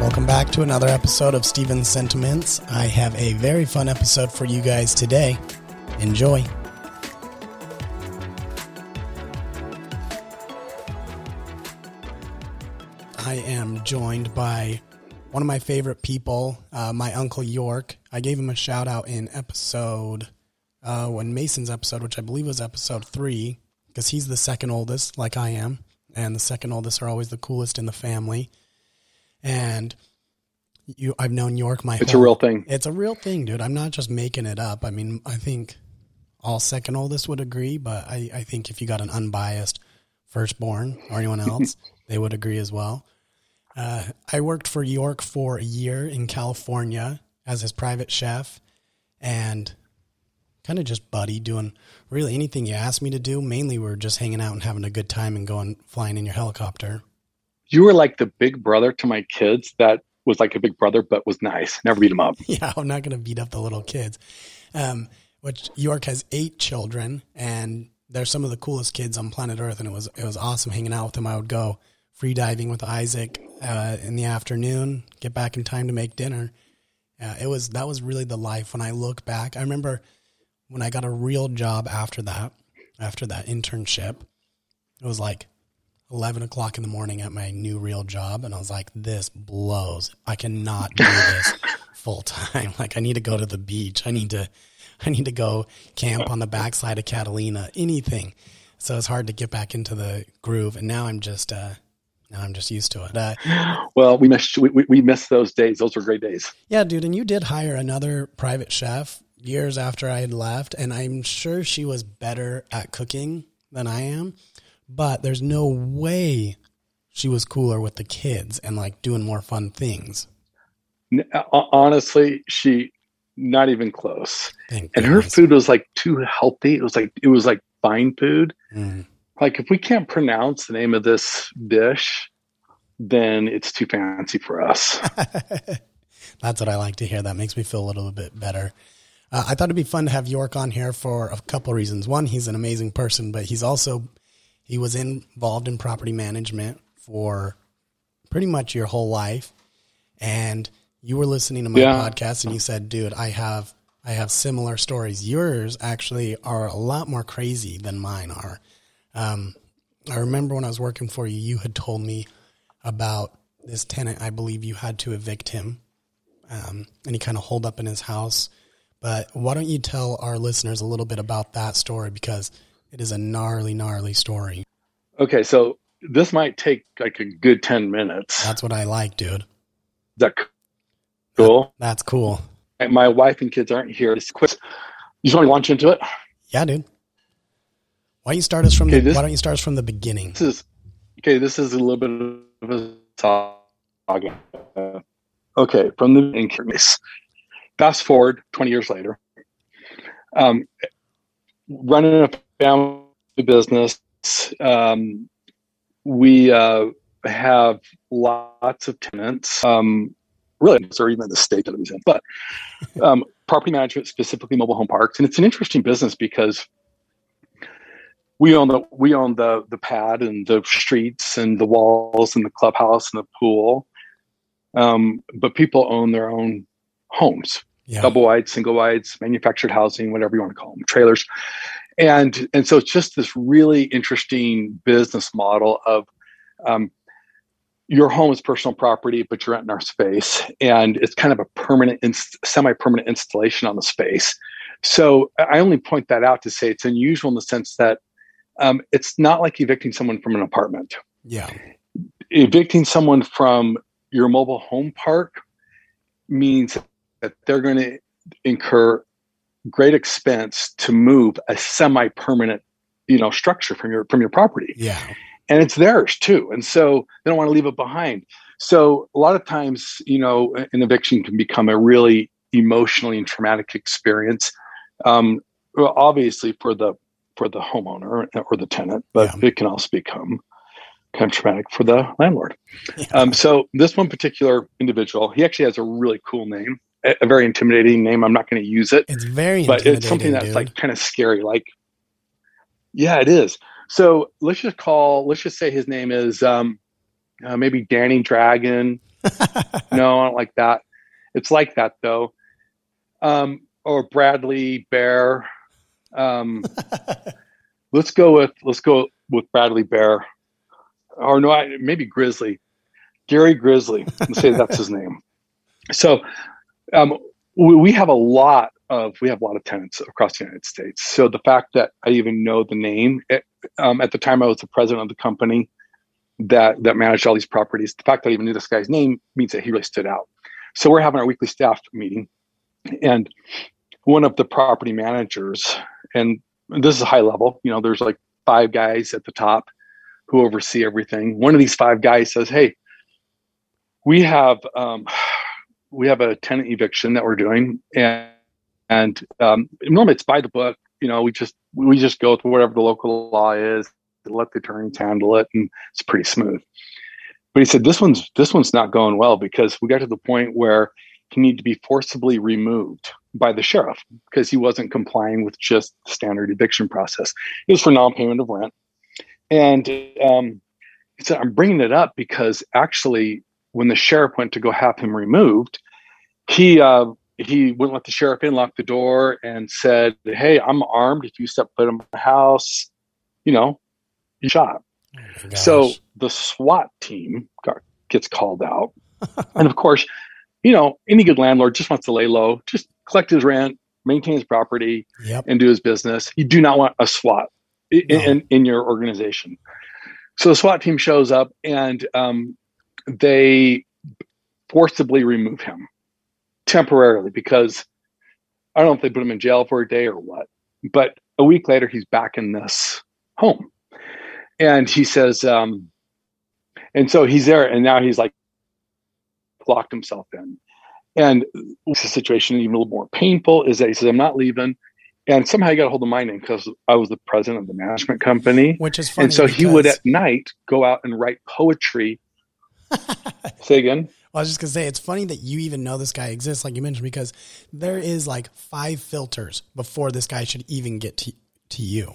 Welcome back to another episode of Steven's Sentiments. I have a very fun episode for you guys today. Enjoy. I am joined by one of my favorite people, uh, my uncle York. I gave him a shout out in episode, uh, when Mason's episode, which I believe was episode three, because he's the second oldest, like I am, and the second oldest are always the coolest in the family. And you, I've known York my. It's whole, a real thing. It's a real thing, dude. I'm not just making it up. I mean, I think all second oldest would agree, but I, I think if you got an unbiased firstborn or anyone else, they would agree as well. Uh, I worked for York for a year in California as his private chef and kind of just buddy doing really anything you asked me to do. Mainly, we are just hanging out and having a good time and going flying in your helicopter. You were like the big brother to my kids that was like a big brother, but was nice. Never beat them up. Yeah, I'm not going to beat up the little kids. Um, which York has eight children, and they're some of the coolest kids on planet Earth, and it was it was awesome hanging out with them. I would go free diving with Isaac uh, in the afternoon, get back in time to make dinner. Uh, it was that was really the life. When I look back, I remember when I got a real job after that, after that internship. It was like 11 o'clock in the morning at my new real job. And I was like, this blows. I cannot do this full time. Like I need to go to the beach. I need to, I need to go camp on the backside of Catalina, anything. So it's hard to get back into the groove. And now I'm just, uh, now I'm just used to it. Uh, well, we missed we, we, we missed those days. Those were great days. Yeah, dude. And you did hire another private chef years after I had left, and I'm sure she was better at cooking than I am. But there's no way she was cooler with the kids and like doing more fun things. Uh, honestly, she not even close. Thank and goodness. her food was like too healthy. It was like it was like fine food. Mm. Like if we can't pronounce the name of this dish, then it's too fancy for us. That's what I like to hear. That makes me feel a little bit better. Uh, I thought it'd be fun to have York on here for a couple reasons. One, he's an amazing person, but he's also he was involved in property management for pretty much your whole life, and you were listening to my yeah. podcast and you said, "Dude, I have I have similar stories. Yours actually are a lot more crazy than mine are." Um, I remember when I was working for you, you had told me about this tenant. I believe you had to evict him, um, and he kind of holed up in his house but why don't you tell our listeners a little bit about that story because it is a gnarly, gnarly story. Okay, so this might take like a good 10 minutes. That's what I like, dude. Is that cool? That, that's cool. My wife and kids aren't here. Just quick. You just want to launch into it? Yeah, dude. Why don't you start us from okay, the, this, why don't you start us from the beginning? This is okay. This is a little bit of a saga. Okay, from the increase. Fast forward 20 years later, um, running a family business, um, we uh, have lots of tenants. Um, really, or even the state that it was in, but um, property management, specifically mobile home parks, and it's an interesting business because we own the we own the the pad and the streets and the walls and the clubhouse and the pool, um, but people own their own homes yeah. double wide, single wides, manufactured housing, whatever you want to call them, trailers. And, and so it's just this really interesting business model of um, your home is personal property, but you're renting our space. And it's kind of a permanent, inst- semi permanent installation on the space. So I only point that out to say it's unusual in the sense that um, it's not like evicting someone from an apartment. Yeah. Evicting someone from your mobile home park means that they're going to incur great expense to move a semi-permanent you know structure from your from your property. Yeah. And it's theirs too. And so they don't want to leave it behind. So a lot of times you know an eviction can become a really emotionally and traumatic experience um, well, obviously for the for the homeowner or the tenant but yeah. it can also become kind of traumatic for the landlord. Yeah. um, so this one particular individual he actually has a really cool name a very intimidating name. I'm not going to use it. It's very, but it's something that's dude. like kind of scary. Like, yeah, it is. So let's just call. Let's just say his name is um, uh, maybe Danny Dragon. no, I don't like that. It's like that though. Um, or Bradley Bear. Um, let's go with let's go with Bradley Bear, or no, I, maybe Grizzly, Gary Grizzly. Let's say that's his name. So um, we, we have a lot of we have a lot of tenants across the United States. So the fact that I even know the name it, um, at the time I was the president of the company that that managed all these properties. The fact that I even knew this guy's name means that he really stood out. So we're having our weekly staff meeting, and one of the property managers, and this is high level. You know, there's like five guys at the top who oversee everything. One of these five guys says, "Hey, we have um, we have a tenant eviction that we're doing, and and um, normally it's by the book. You know, we just we just go with whatever the local law is, let the attorneys handle it, and it's pretty smooth." But he said this one's this one's not going well because we got to the point where he needed to be forcibly removed by the sheriff because he wasn't complying with just standard eviction process. It was for non-payment of rent, and um, he said, "I'm bringing it up because actually, when the sheriff went to go have him removed, he uh, he wouldn't let the sheriff in, locked the door, and said, "Hey, I'm armed. If you step foot in my house, you know, you shot." Oh so the SWAT team got, gets called out, and of course, you know, any good landlord just wants to lay low, just collect his rent, maintain his property, yep. and do his business. You do not want a SWAT in, no. in, in, your organization. So the SWAT team shows up and um, they forcibly remove him temporarily because I don't know if they put him in jail for a day or what. But a week later, he's back in this home. And he says, um, and so he's there, and now he's like locked himself in. And the situation even a little more painful is that he says, I'm not leaving. And somehow he got a hold of my name because I was the president of the management company. Which is funny. And so he would at night go out and write poetry. Say again. Well, I was just gonna say it's funny that you even know this guy exists, like you mentioned, because there is like five filters before this guy should even get to to you.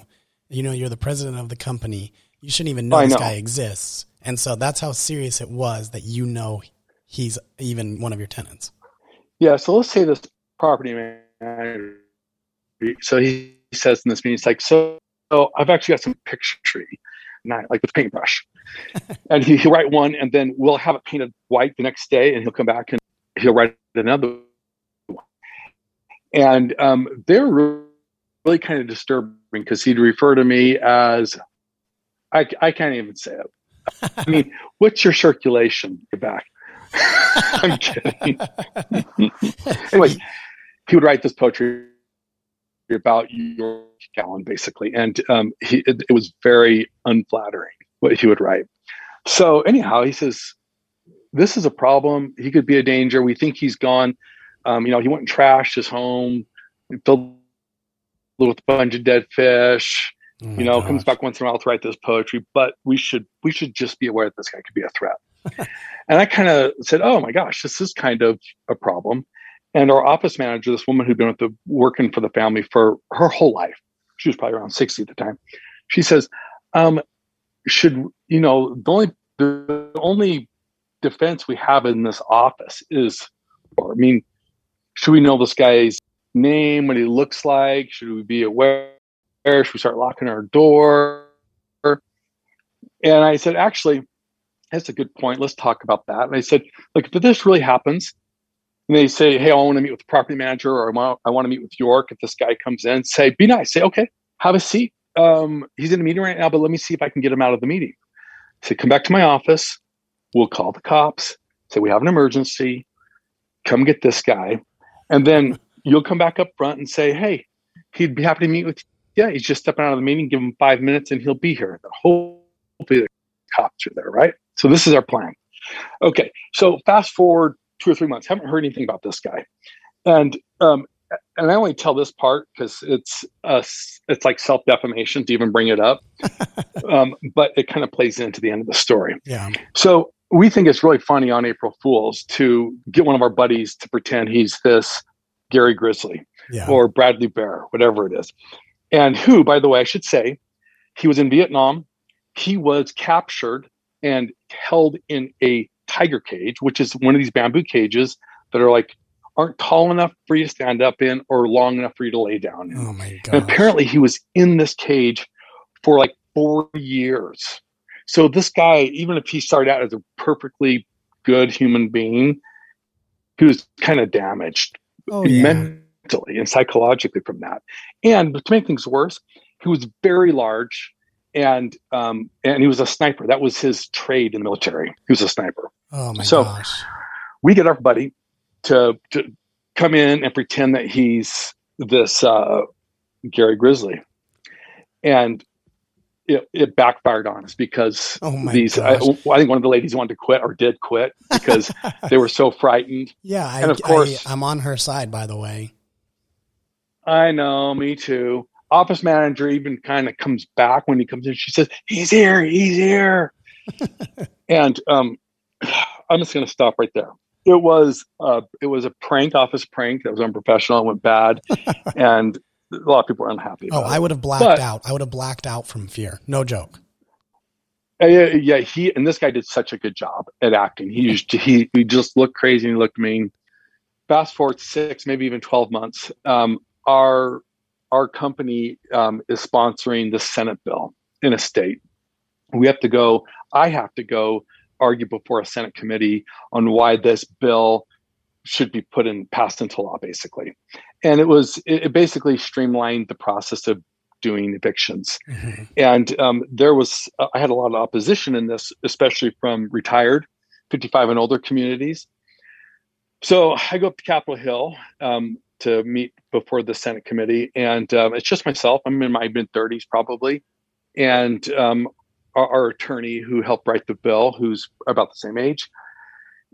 You know, you're the president of the company. You shouldn't even know this know. guy exists, and so that's how serious it was that you know he's even one of your tenants. Yeah. So let's say this property manager. So he says in this meeting, it's like, so, so I've actually got some picture like with paintbrush. and he, he'll write one and then we'll have it painted white the next day and he'll come back and he'll write another one. And um, they're really, kind of disturbing because he'd refer to me as, I, I can't even say it. I mean, what's your circulation? You're back. I'm kidding. anyway, he would write this poetry about your Gallon, basically, and um, he, it, it was very unflattering what he would write. So anyhow, he says, "This is a problem. He could be a danger. We think he's gone. Um, you know, he went and trashed his home, filled with a bunch of dead fish." Oh you know, gosh. comes back once in a while to write this poetry, but we should we should just be aware that this guy could be a threat. and I kind of said, "Oh my gosh, this is kind of a problem." And our office manager, this woman who'd been with the working for the family for her whole life, she was probably around sixty at the time. She says, um, "Should you know the only the only defense we have in this office is, or I mean, should we know this guy's name, what he looks like? Should we be aware? Should we start locking our door?" And I said, "Actually." that's a good point. Let's talk about that. And I said, look, if this really happens, and they say, hey, I want to meet with the property manager or I want, I want to meet with York. If this guy comes in, say, be nice. Say, okay, have a seat. Um, he's in a meeting right now, but let me see if I can get him out of the meeting. Say, come back to my office. We'll call the cops. Say, we have an emergency. Come get this guy. And then you'll come back up front and say, hey, he'd be happy to meet with you. Yeah, he's just stepping out of the meeting. Give him five minutes and he'll be here. Hopefully the cops are there, right? So this is our plan. Okay, so fast forward two or three months, haven't heard anything about this guy, and um, and I only tell this part because it's uh, it's like self defamation to even bring it up, um, but it kind of plays into the end of the story. Yeah. So we think it's really funny on April Fools to get one of our buddies to pretend he's this Gary Grizzly yeah. or Bradley Bear, whatever it is, and who, by the way, I should say, he was in Vietnam. He was captured and held in a tiger cage, which is one of these bamboo cages that are like aren't tall enough for you to stand up in or long enough for you to lay down in. Oh my god! And apparently, he was in this cage for like four years. So this guy, even if he started out as a perfectly good human being, he was kind of damaged Oh yeah. mentally and psychologically from that. And to make things worse, he was very large and um, and he was a sniper. That was his trade in the military. He was a sniper. Oh my So- gosh. We get our buddy to to come in and pretend that he's this uh, Gary Grizzly, and it, it backfired on us because Oh these. I. I think one of the ladies wanted to quit or did quit because they were so frightened. yeah, I, and of course- I, I'm on her side, by the way. I know, me too. Office manager even kind of comes back when he comes in. She says, "He's here, he's here," and um, I'm just going to stop right there. It was uh, it was a prank, office prank that was unprofessional. It went bad, and a lot of people are unhappy. Oh, I would have blacked But- out. I would have blacked out from fear. No joke. Uh, yeah, yeah, he and this guy did such a good job at acting. He used to, he he just looked crazy and he looked mean. Fast forward six, maybe even twelve months. Um, our our company um, is sponsoring the Senate bill in a state. We have to go. I have to go argue before a Senate committee on why this bill should be put in passed into law, basically. And it was it, it basically streamlined the process of doing evictions Mhm. and um, there was uh, i had a lot of opposition in this especially from retired 55 and older communities so i go up to capitol hill um, to meet before the senate committee and um, it's just myself i'm in my mid 30s probably and um, our, our attorney who helped write the bill who's about the same age.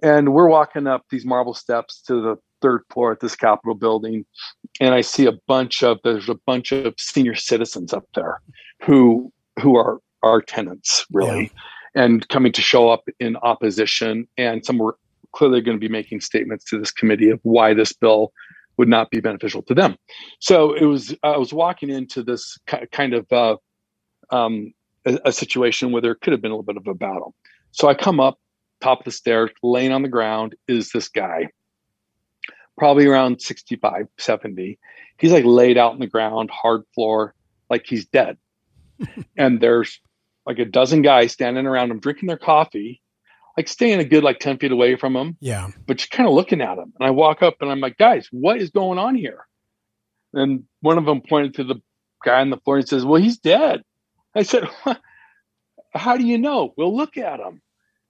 And we're walking up these marble steps to the third floor at this capitol building and i see a bunch of there's a bunch of senior citizens up there who who are our tenants really and coming to show up in opposition. And some were clearly going to be making statements to this committee of why this bill would not be beneficial to them. So it was i was walking into this ki- kind of uh, um, a, a situation where there could have been a little bit of a battle. So i come up top of the stairs laying on the ground is this guy probably around 65 70 he's like laid out in the ground hard floor like he's dead. And there's like a dozen guys standing around him drinking their coffee like staying a good like 10 feet away from him. Yeah. but just kind of looking at him. And i walk up and i'm like guys what is going on here? And one of them pointed to the guy on the floor and says well he's dead i said "What? how do you know we'll look at him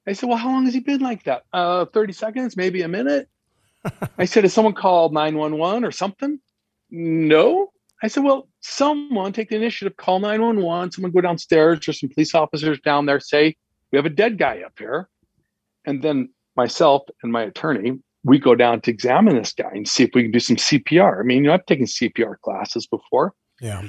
i said well how long has he been like that uh 30 seconds maybe a minute i said has someone called 911 or something no I said, well, someone take the initiative, call 911, someone go downstairs, there's some police officers down there, say, we have a dead guy up here. And then myself and my attorney, we go down to examine this guy and see if we can do some CPR. I mean, you know, I've taken CPR classes before. Yeah.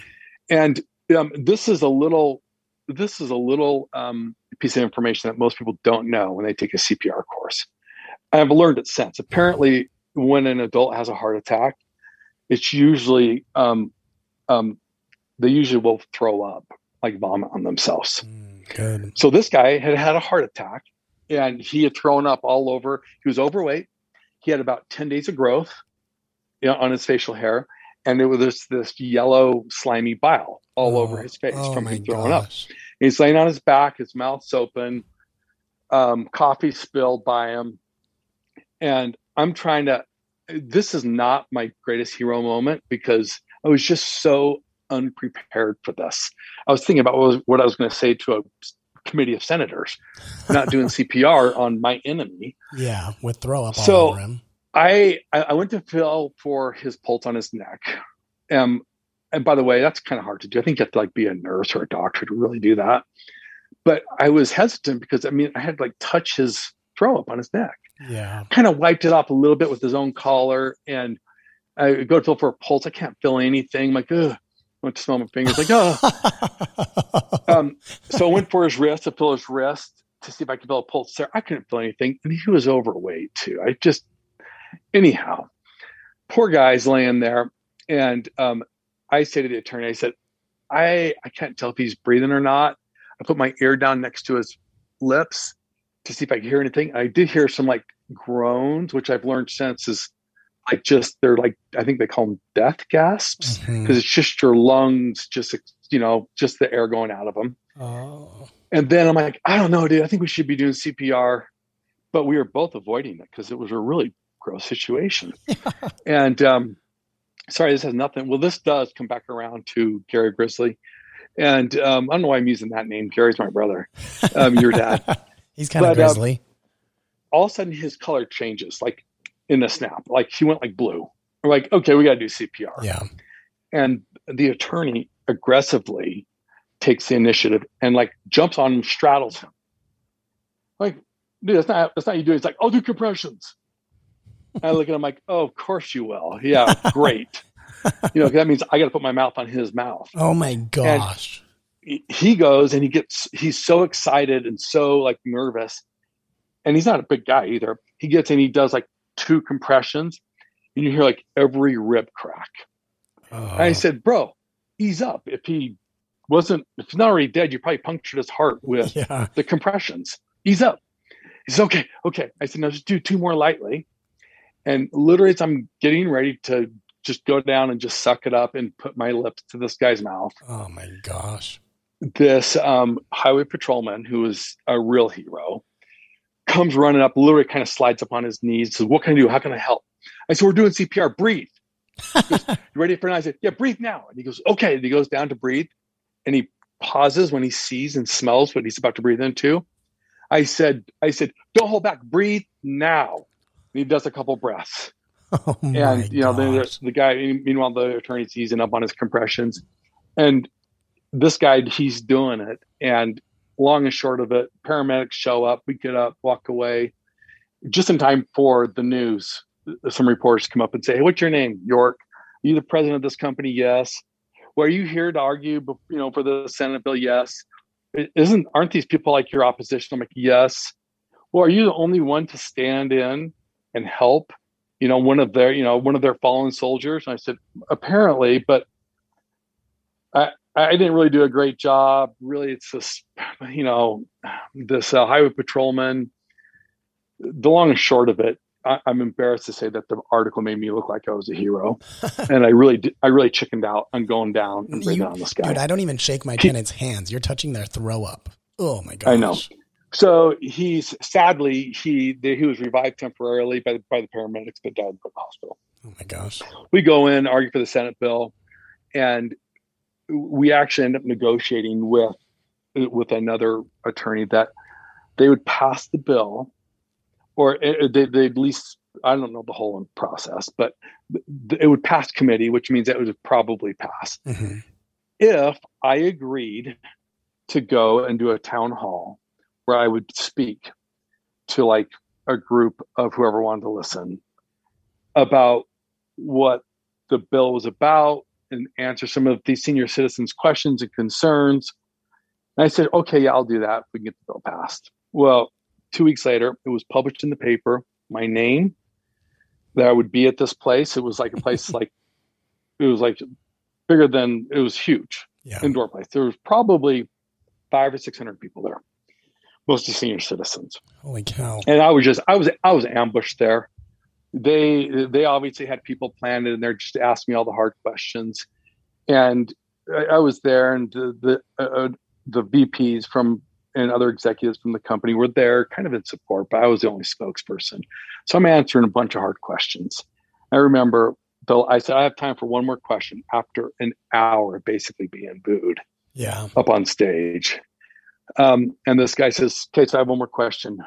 And um, this is a little, this is a little um, piece of information that most people don't know when they take a CPR course. I've learned it since. Apparently, when an adult has a heart attack, it's usually um, um, they usually will throw up, like vomit on themselves. Mm. So this guy had had a heart attack, and he had thrown up all over. He was overweight. He had about ten days of growth, you know, on his facial hair, and it was this, this yellow slimy bile all over his face oh from him throwing up. gosh. He's laying on his back, his mouth's open, um, coffee spilled by him. And I'm trying to, this is not my greatest hero moment because I was just so unprepared for this. I was thinking about what, was, what I was going to say to a committee of senators, not doing CPR on my enemy. Yeah, with throw up all So- over him. I, I I went to feel for his pulse on his neck. Um, and by the way, that's kind of hard to do. I think you have to like be a nurse or a doctor to really do that. But I was hesitant because I mean I had to like touch his throw up on his neck. Yeah. Kind of wiped it off a little bit with his own collar, and I go to feel for a pulse. I can't feel anything. I'm like, ugh. I went to smell my fingers, like, oh. um, so I went for his wrist to feel his wrist to see if I could feel a pulse there. I couldn't feel anything, and he was overweight too. I just, anyhow, poor guy's laying there, and um, I say to the attorney, I said, I I can't tell if he's breathing or not. I put my ear down next to his lips to see if I could hear anything. I did hear some like groans, which I've learned since is like just they're like I think they call them death gasps because Mhm. it's just your lungs, just you know, just the air going out of them. Oh. And then I'm like, I don't know, dude. I think we should be doing CPR, but we were both avoiding it because it was a really gross situation. and um, sorry, this has nothing. Well, this does come back around to Gary Grizzly, and um, I don't know why I'm using that name. Gary's my brother, um, your dad. He's kind of But, uh, grizzly. All of a sudden, his color changes, like in a snap. Like he went like blue. Like, okay, we got to do CPR. yeah. and the attorney aggressively takes the initiative and like jumps on him, straddles him. Like, dude, that's not that's not you doing. It's like, I'll do compressions. And I look at him like, oh, of course you will. Yeah, great. you know, that means I got to put my mouth on his mouth. Oh my gosh. He- He goes and he gets he's so excited and so like nervous, and he's not a big guy either. He gets and he does like two compressions, and you hear like every rib crack. Oh. And I oh. said, bro, ease up. If he wasn't, if he's not already dead, you probably punctured his heart with yeah. the compressions. Ease up. He's okay, okay. I said, now just do two more lightly. And literally, as I'm getting ready to just go down and just suck it up and put my lips to this guy's mouth, Oh my gosh. this um, highway patrolman, who is a real hero, comes running up, literally kind of slides up on his knees, says, What can I do? How can I help? I said, We're doing CPR. Breathe. Goes, you ready for now? I said, Yeah, breathe now. And he goes, Okay. And he goes down to breathe and he pauses when he sees and smells what he's about to breathe into. I said, I said, Don't hold back. Breathe now. He does a couple breaths. Oh and you know the, the guy meanwhile the attorney's easing up on his compressions. And this guy he's doing it. And long and short of it paramedics show up we get up walk away. Just in time for the news some reporters come up and say hey what's your name? York. Are you the president of this company? Yes. Well are you here to argue you know for the senate bill? Yes. Isn't aren't these people like your opposition? I'm like yes. Well are you the only one to stand in and help you know one of their you know one of their fallen soldiers and i said apparently but i i didn't really do a great job really it's this you know this uh, highway patrolman the long and short of it I, i'm embarrassed to say that the article made me look like i was a hero and i really did, i really chickened out on going down and breathing You- on this guy Dude, I don't even shake my tenants' hands. You're touching their throw up. Oh my gosh. I know. So he's sadly he he was revived temporarily by the, by the paramedics but died in the hospital Oh my gosh. we go in, argue for the Senate bill, and we actually end up negotiating with with another attorney that they would pass the bill, or it, they they at least I don't know the whole process, but it would pass committee, which means it would probably pass Mhm. if I agreed to go and do a town hall where I would speak to like a group of whoever wanted to listen about what the bill was about and answer some of these senior citizens' questions and concerns. And I said, okay, yeah, I'll do that if we can get the bill passed. Well, two weeks later, it was published in the paper, my name, that I would be at this place. It was like a place like, it was like bigger than, it was huge Yeah. indoor place. There was probably five or 600 people there, mostly senior citizens Holy cow. and I was just I was I was ambushed there. They they obviously had people planned they're just asking me all the hard questions, and I, I was there, and the the, uh, the VPs from and other executives from the company were there, kind of in support, but I was the only spokesperson, so I'm answering a bunch of hard questions. I remember though I said I have time for one more question after an hour basically being booed Yeah. up on stage. Um, and this guy says, Case, I have one more question.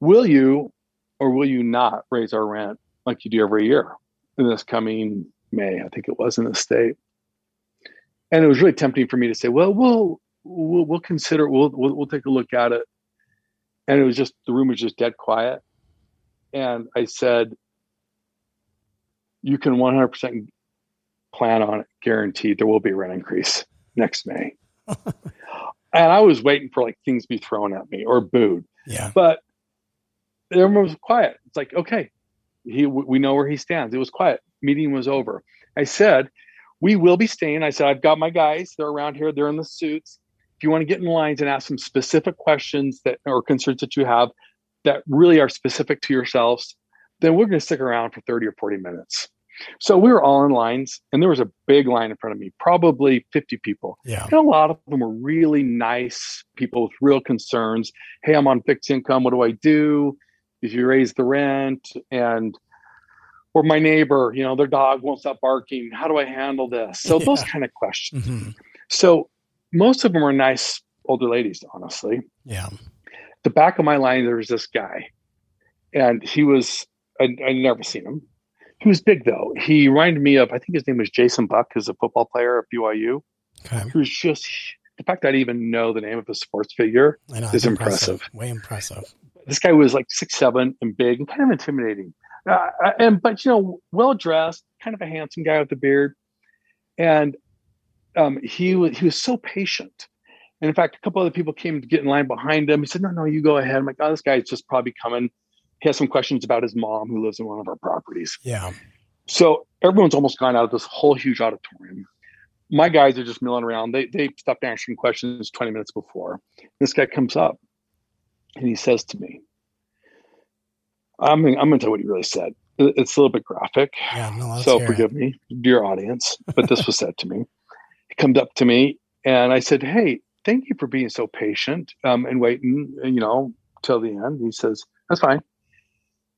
Will you or will you not raise our rent like you do every year in this coming May? I think it was in the state. And it was really tempting for me to say, Well, we'll we'll, we'll consider we'll, we'll we'll take a look at it. And it was just the room was just dead quiet. And I said, You can 100% plan on it, guaranteed there will be a rent increase next May. and I was waiting for like things to be thrown at me or booed, Yeah. but everyone was quiet. It's like, okay, he we know where he stands. It was quiet. Meeting was over. I said, we will be staying. I said, I've got my guys. They're around here. They're in the suits. If you want to get in lines and ask some specific questions that or concerns that you have that really are specific to yourselves, then we're going to stick around for 30 or 40 minutes. So we were all in lines, and there was a big line in front of me, probably 50 people. Yeah. And a lot of them were really nice people with real concerns. Hey, I'm on fixed income. What do I do? If you raise the rent and or my neighbor, you know, their dog won't stop barking. How do I handle this? So Yeah. those kind of questions. hmm So most of them were nice older ladies, honestly. Yeah. The back of my line, there was this guy, and he was I, I'd never seen him. He was big though. He reminded me of I think his name was Jason Buck, who's a football player at BYU. Okay. He was just the fact that I even know the name of a sports figure. I know. It's it's impressive. Way impressive. This guy was like six seven and big and kind of intimidating. Uh, and but you know, well dressed, kind of a handsome guy with a beard, and um, he was he was so patient. And in fact, a couple other people came to get in line behind him. He said, "No, no, you go ahead." I'm like, "Oh, this guy's just probably coming." He has some questions about his mom who lives in one of our properties. Yeah. So everyone's almost gone out of this whole huge auditorium. My guys are just milling around. They they stopped answering questions 20 minutes before. This guy comes up and he says to me, I'm gonna, I'm gonna tell you what he really said. It's a little bit graphic. Yeah. No, so forgive me, dear audience, but this was said to me. He comes up to me and I said, Hey, thank you for being so patient um, and waiting, you know, till the end. He says, That's fine.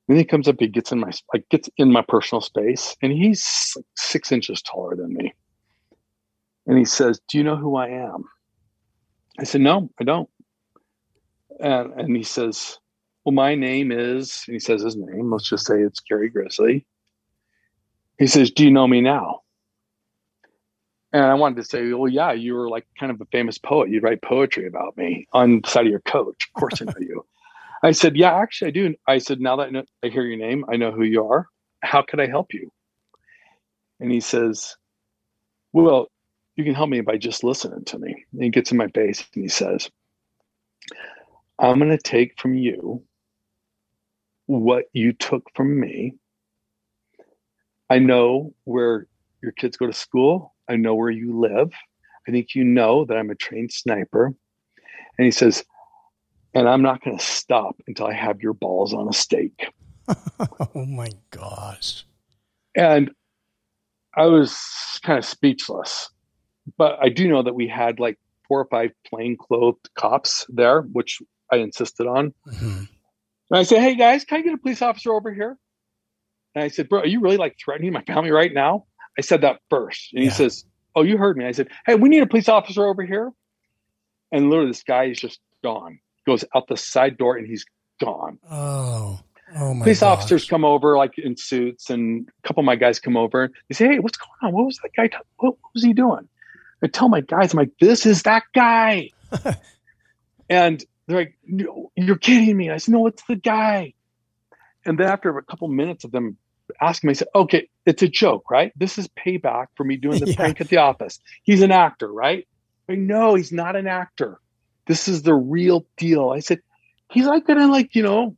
Then he comes up, he gets in my like gets in my personal space, and he's six inches taller than me. And he says, Do you know who I am? I said, No, I don't. And and he says, Well, my name is, he says his name. Let's just say it's Gary Grizzly. He says, Do you know me now? And I wanted to say, Well, yeah, you were like kind of a famous poet. You'd write poetry about me on the side of your coach. Of course I know you. I said, Yeah, actually I do. I said, Now that I, know, I hear your name, I know who you are. How could I help you? And he says, Well, you can help me by just listening to me. And he gets in my face and he says, I'm going to take from you what you took from me. I know where your kids go to school. I know where you live. I think you know that I'm a trained sniper. And he says, and I'm not going to stop until I have your balls on a stake. oh my gosh. And I was kind of speechless. But I do know that we had like four or five plainclothed cops there, which I insisted on. hmm And I said, Hey guys, can I get a police officer over here? And I said, Bro, are you really like threatening my family right now? I said that first. And he says, Oh, you heard me. I said, Hey, we need a police officer over here. And literally, this guy is just gone. Goes out the side door and he's gone. Oh. Oh my police gosh. officers come over like in suits, and a couple of my guys come over. And they say, Hey, what's going on? What was that guy? T- what, what was he doing? I tell my guys, I'm like, This is that guy. and they're like, no, You're kidding me. I said, No, it's the guy. And then after a couple minutes of them asking me, I said, Okay, it's a joke, right? This is payback for me doing the Yeah. prank at the office. He's an actor, right? I no, he's not an actor. This is the real deal. I said, He's like gonna like, you know,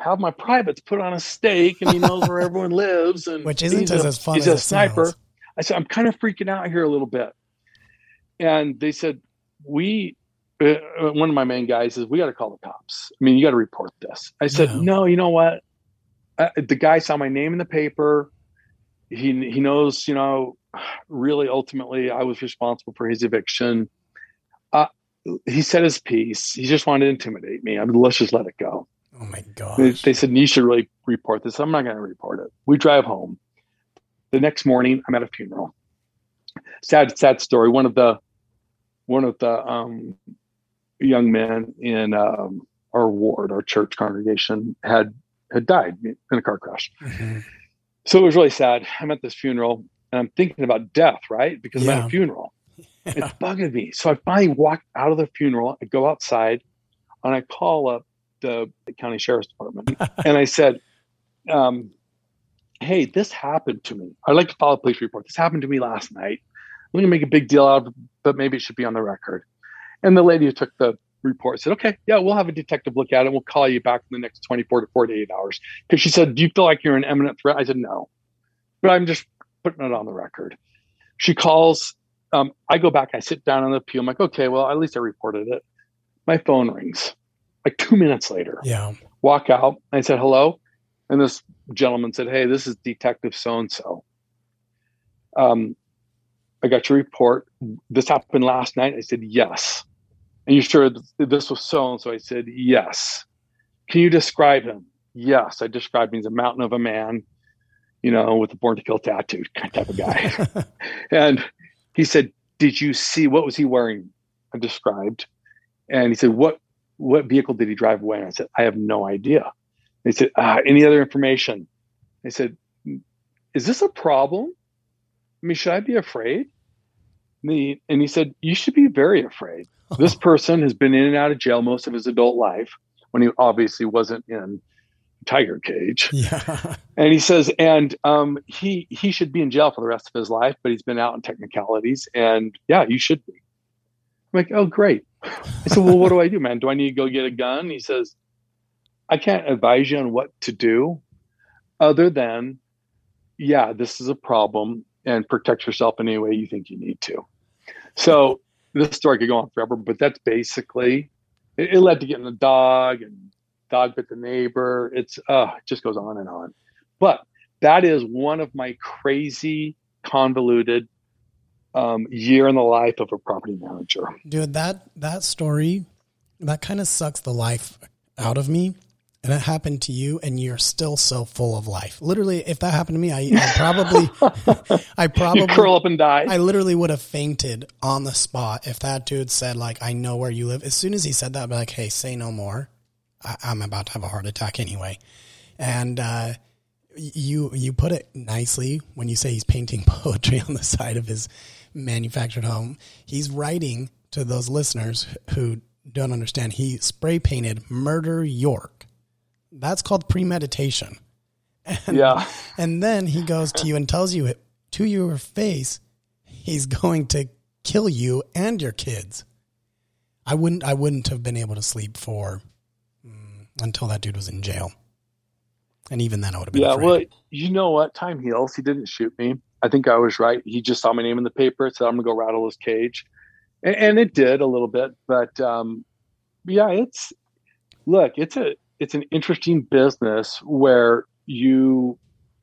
have my privates put on a stake and he knows where everyone lives and Which isn't he's as, a- as fun he's as a sniper. sounds. I said, I'm kind of freaking out here a little bit. And they said, we, uh, one of my main guys says, we got to call the cops. I mean, you got to report this. I said, Yeah. no, you know what? Uh, the guy saw my name in the paper. He, he knows, you know, really ultimately I was responsible for his eviction. He said his piece. He just wanted to intimidate me. I mean, let's just let it go. Oh my They, they said you should really report this. I'm not going to report it. We drive home. The next morning, I'm at a funeral. Sad, sad story. One of the one of the um, young men in um, our ward, our church congregation, had had died in a car crash. Mhm. So it was really sad. I'm at this funeral and I'm thinking about death, right? Because I'm at a funeral. Yeah. It's bugging me. So I finally walk out of the funeral. I go outside and I call up the county sheriff's department and I said, um, Hey, this happened to me. I'd like to file a police report. This happened to me last night. I'm going to make a big deal out of it, but maybe it should be on the record. And the lady who took the report said, Okay, yeah, we'll have a detective look at it. We'll call you back in the next 24 to 48 hours. Because she said, Do you feel like you're an imminent threat? I said, No. But I'm just putting it on the record. She calls. Um, I go back. I sit down on the pew. I'm like, okay, well, at least I reported it. My phone rings like two minutes later. Yeah. Walk out. I said hello, and this gentleman said, "Hey, this is Detective So and So. Um, I got your report. This happened last night." I said, "Yes." And you sure this was so and so? I said, "Yes." Can you describe him? Yes, I described him as a mountain of a man, you know, with a born to kill tattoo kind type of guy. and he said, "Did you see what was he wearing?" I described, and he said, "What what vehicle did he drive away?" And I said, "I have no idea." They said, ah, "Any other information?" I said, "Is this a problem? I mean, should I be afraid?" And he, and he said, "You should be very afraid. This person has been in and out of jail most of his adult life when he obviously wasn't in tiger cage. Yeah. And he says, and um, he he should be in jail for the rest of his life, but he's been out in technicalities, and yeah, you should be. I'm like, oh, great. I said, well, what do I do, man? Do I need to go get a gun? He says, I can't advise you on what to do, other than, yeah, this is a problem, and protect yourself in any way you think you need to. So this story could go on forever, but that's basically it, it led to getting a dog and dog bit the neighbor. It's uh it just goes on and on. But that is one of my crazy convoluted um, year in the life of a property manager. Dude, that that story that kind of sucks the life out of me. And it happened to you, and you're still so full of life. Literally, if that happened to me, I, I probably, I probably you curl up and die. I literally would have fainted on the spot if that dude said like, "I know where you live." As soon as he said that, I'd be like, "Hey, say no more." I, am about to have a heart attack anyway. And uh, you you put it nicely when you say he's painting poetry on the side of his manufactured home. He's writing to those listeners who don't understand. He spray painted "Murder York." That's called premeditation. And, yeah. And then he goes to you and tells you it to your face. He's going to kill you and your kids. I wouldn't. I wouldn't have been able to sleep for until that dude was in jail. And even then, I would have been. Yeah, afraid. well, you know what? Time heals. He didn't shoot me. I think I was right. He just saw my name in the paper, said, "I'm gonna go rattle his cage," and, and it did a little bit. But um, yeah, it's look, it's a it's an interesting business where you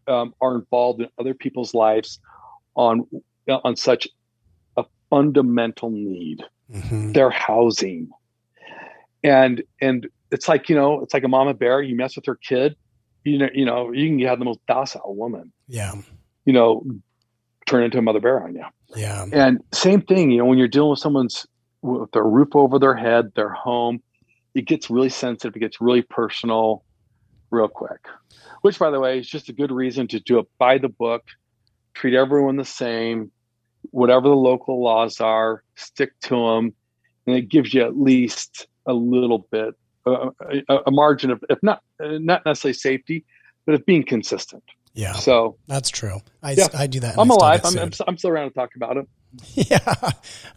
um, are involved in other people's lives on on such a fundamental need, mm-hmm. their housing, and and it's like you know it's like a mama bear you mess with her kid you know you know you can have the most docile woman. Yeah. You know turn into a mother bear on you. Yeah. And same thing you know when you're dealing with someone's with their roof over their head their home it gets really sensitive it gets really personal real quick. Which by the way is just a good reason to do it by the book treat everyone the same whatever the local laws are stick to them and it gives you at least a little bit a, a, margin of, if not not necessarily safety, but of being consistent. Yeah. So that's true. I, yeah. I do that. I'm alive. I'm, I'm, I'm, still around to talk about it. Yeah.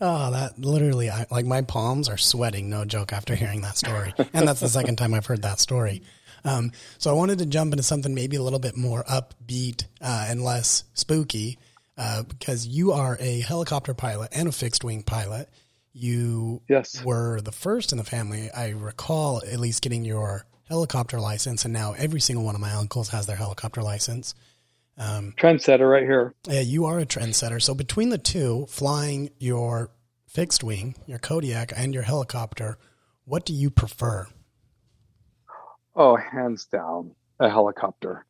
Oh, that literally, I, like my palms are sweating. No joke. After hearing that story, and that's the second time I've heard that story. Um, so I wanted to jump into something maybe a little bit more upbeat uh, and less spooky, uh, because you are a helicopter pilot and a fixed wing pilot. You yes. were the first in the family, I recall, at least getting your helicopter license, and now every single one of my uncles has their helicopter license. Um, trendsetter right here. Yeah, you are a trendsetter. So between the two, flying your fixed wing, your Kodiak, and your helicopter, what do you prefer? Oh, hands down, a helicopter.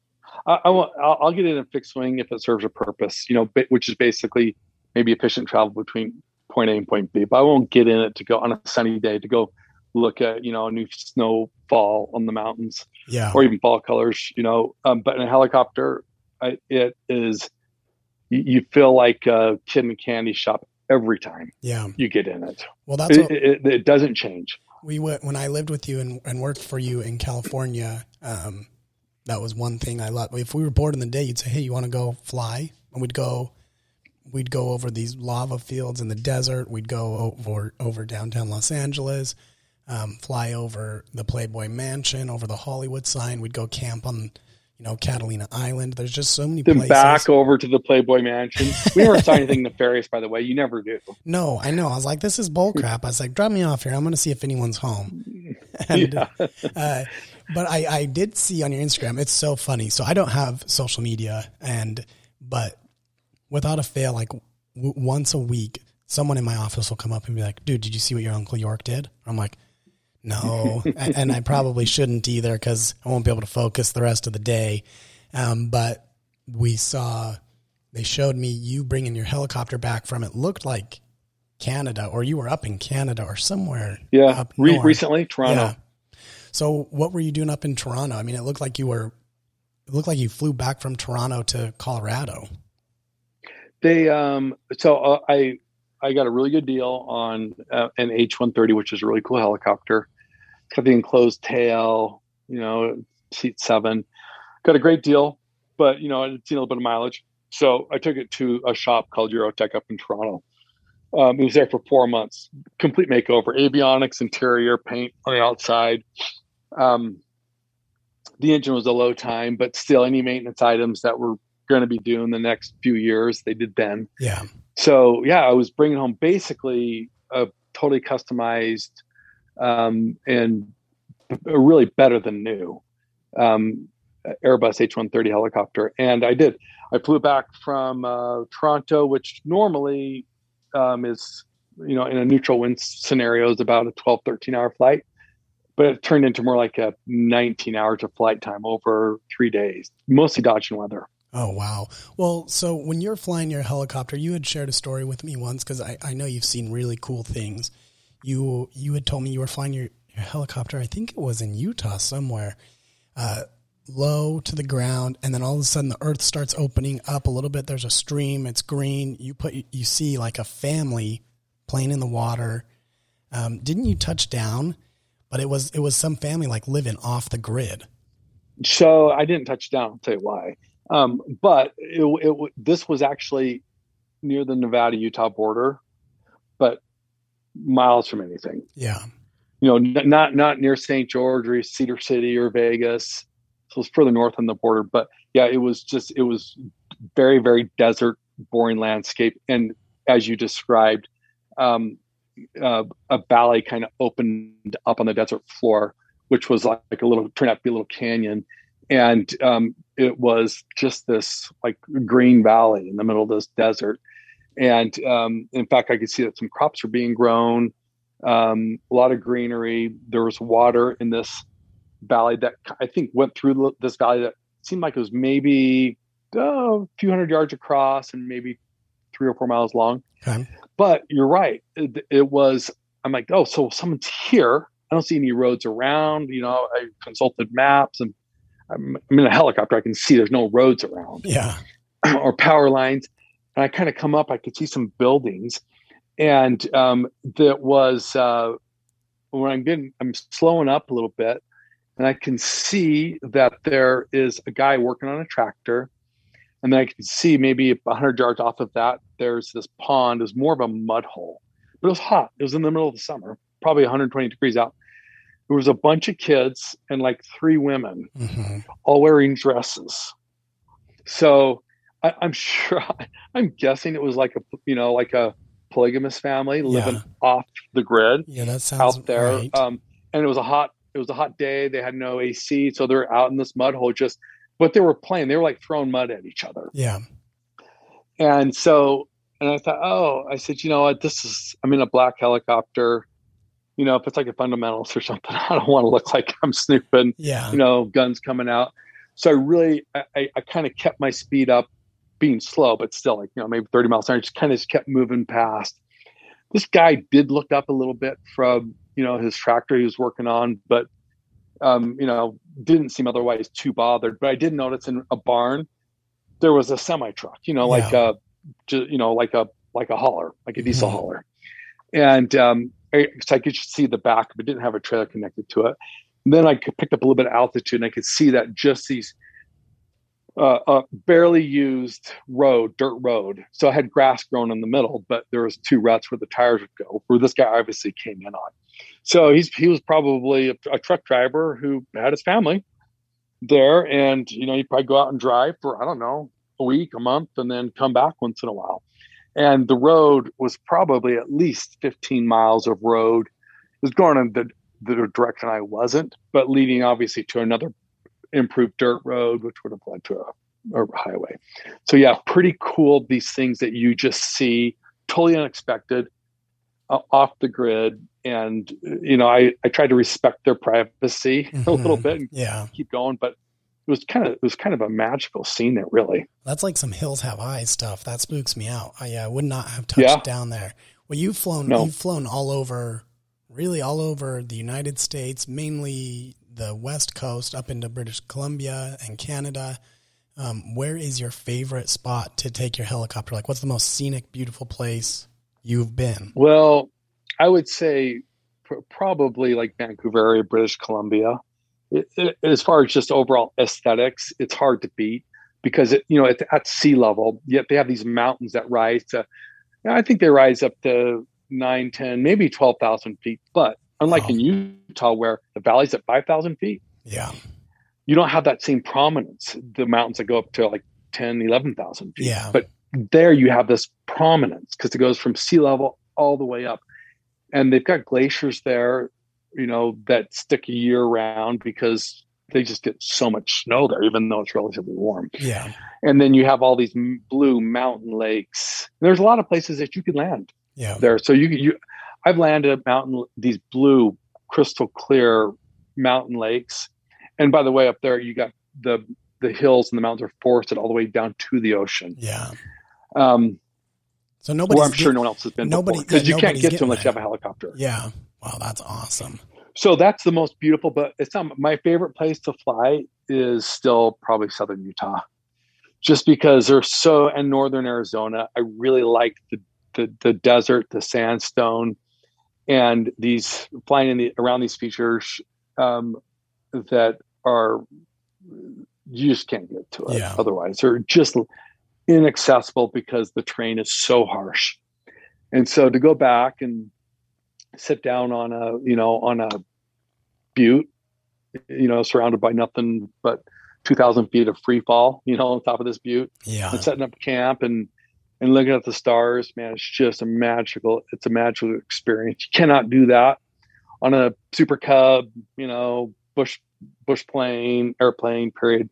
I, I will, I'll, get in a fixed wing if it serves a purpose. You know, which is basically maybe efficient travel between point A and point B. But I won't get in it to go on a sunny day to go look at you know a new snowfall on the mountains, yeah, or even fall colors. You know, um, but in a helicopter, I, it is you, you, feel like a kid in a candy shop every time. Yeah, you get in it. Well, that's it, what, it, it, doesn't change. We went when I lived with you and, and worked for you in California. Um, that was one thing I loved. If we were bored in the day, you'd say, "Hey, you want to go fly?" And we'd go we'd go over these lava fields in the desert. We'd go over over downtown Los Angeles, um, fly over the Playboy Mansion, over the Hollywood sign. We'd go camp on, you know, Catalina Island. There's just so many then places. back over to the Playboy Mansion. We never saw anything nefarious, by the way. You never do. No, I know. I was like, this is bull crap. I was like, drop me off here. I'm going to see if anyone's home. And, Yeah. uh, but I, I did see on your Instagram, it's so funny. So I don't have social media, and but without a fail, like w- once a week, someone in my office will come up and be like, "Dude, did you see what your uncle York did?" I'm like, "No," and, and I probably shouldn't either because I won't be able to focus the rest of the day. Um, but we saw they showed me you bringing your helicopter back from it looked like Canada, or you were up in Canada or somewhere. Yeah. Re- recently, Toronto. Yeah. So what were you doing up in Toronto? I mean, it looked like you were, it looked like you flew back from Toronto to Colorado. They um so uh, I I got a really good deal on uh, an H130, which is a really cool helicopter. Got the enclosed tail, you know, seat seven. Got a great deal, but you know, I'd seen a little bit of mileage. So I took it to a shop called Eurotech up in Toronto. Um, it was there for four months. Complete makeover, avionics, interior, paint on the outside. Um, the engine was a low time, but still, any maintenance items that were going to be doing the next few years, they did then. Yeah. So yeah, I was bringing home basically a totally customized um, and really better than new um, Airbus H130 helicopter, and I did. I flew back from uh, Toronto, which normally um, is you know in a neutral wind scenario is about a 12, 13 hour flight, but it turned into more like a 19 hours of flight time over three days, mostly dodging weather. Oh, wow. Well, so when you're flying your helicopter, you had shared a story with me once because I, I know you've seen really cool things. You you had told me you were flying your, your helicopter, I think it was in Utah somewhere, uh, low to the ground, and then all of a sudden the earth starts opening up a little bit. There's a stream, it's green. You put you see like a family playing in the water. Um, didn't you touch down? But it was it was some family like living off the grid. So I didn't touch down. I'll tell you why. Um, but it, it, this was actually near the Nevada Utah border, but miles from anything. Yeah. You know, n- not not near St. George or Cedar City or Vegas. So it's further north on the border. But yeah, it was just it was very very desert, boring landscape, and as you described, um, uh, a valley kind of opened up on the desert floor, which was like, like a little turned out to be a little canyon, and um, it was just this like green valley in the middle of this desert. And um, in fact, I could see that some crops were being grown, um, a lot of greenery. There was water in this valley that I think went through this valley that seemed like it was maybe oh, a few hundred yards across and maybe three or four miles long. Okay. But you're right. It, it was, I'm like, oh, so someone's here. I don't see any roads around. You know, I consulted maps and I'm, I'm in a helicopter. I can see there's no roads around Yeah. or power lines. And I kind of come up, I could see some buildings. And um, that was uh, when I'm getting, I'm slowing up a little bit and I can see that there is a guy working on a tractor. And then I can see maybe 100 yards off of that, there's this pond. It was more of a mud hole, but it was hot. It was in the middle of the summer, probably 120 degrees out. There was a bunch of kids and like three women hmm all wearing dresses. So I, I'm sure, I'm guessing it was like a, you know, like a polygamous family living Yeah. off the grid Yeah, that sounds out there. right. Um, and it was a hot, it was a hot day. They had no AC. So they're out in this mud hole just, but they were playing. They were like throwing mud at each other. yeah. And so, and I thought, oh, I said, you know what? This is, I'm in a black helicopter. You know, if it's like a fundamentals or something, I don't want to look like I'm snooping Yeah. you know, guns coming out. So I really, I, I, I kind of kept my speed up, being slow, but still like, you know, maybe 30 miles an hour, just kind of just kept moving past. This guy did look up a little bit from, you know, his tractor he was working on, but, um, you know, didn't seem otherwise too bothered. But I did notice in a barn, there was a semi truck, you know, like Yeah. a, you know, like a, like a hauler, like a diesel Mhm. hauler. And, um, I, so I could see the back, but didn't have a trailer connected to it. And then I picked up a little bit of altitude and I could see that just these uh, uh, barely used road, dirt road. So I had grass grown in the middle, but there was two ruts where the tires would go, where this guy obviously came in on. So he's he was probably a, a truck driver who had his family, there, and you know, you probably go out and drive for I don't know a week, a month, and then come back once in a while. And the road was probably at least 15 miles of road. It was going in the, the direction I wasn't, but leading obviously to another improved dirt road, which would have led to a, a highway. So yeah, pretty cool. These things that you just see, totally unexpected, uh, off the grid, and you know, I I tried to respect their privacy mm-hmm. a little bit, and yeah, keep going, but it was kind of it was kind of a magical scene there really. That's like some hills have eyes stuff. That spooks me out. I, I would not have touched yeah. down there. Well you've flown no. you've flown all over really all over the united states mainly the west coast up into british columbia and canada. Um, where is your favorite spot to take your helicopter? Like what's the most scenic beautiful place you've been? Well i would say pr- probably like vancouver area british columbia it, it, as far as just overall aesthetics, it's hard to beat because it, you know at, at sea level, yet they have these mountains that rise to. I think they rise up to nine, ten, maybe twelve thousand feet. But unlike oh. in Utah, where the valley's at five thousand feet, yeah, you don't have that same prominence. The mountains that go up to like 10, 11,000 feet. Yeah, but there you have this prominence because it goes from sea level all the way up, and they've got glaciers there you know, that stick year round because they just get so much snow there, even though it's relatively warm. Yeah. And then you have all these blue mountain lakes. There's a lot of places that you can land. Yeah. There, so you you, I've landed at mountain these blue crystal clear mountain lakes, and by the way, up there you got the the hills and the mountains are forested all the way down to the ocean. Yeah. Um. So nobody. I'm sure no one else has been. Nobody because yeah, you can't get to unless you have a helicopter. Yeah. Wow, that's awesome. So that's the most beautiful, but it's not my favorite place to fly is still probably southern Utah. Just because they're so and northern Arizona, I really like the, the the, desert, the sandstone, and these flying in the around these features um, that are you just can't get to it yeah. otherwise. They're just inaccessible because the terrain is so harsh. And so to go back and sit down on a you know on a butte you know surrounded by nothing but 2000 feet of free fall you know on top of this butte yeah. and setting up camp and and looking at the stars man it's just a magical it's a magical experience. You cannot do that on a super cub you know bush bush plane airplane period.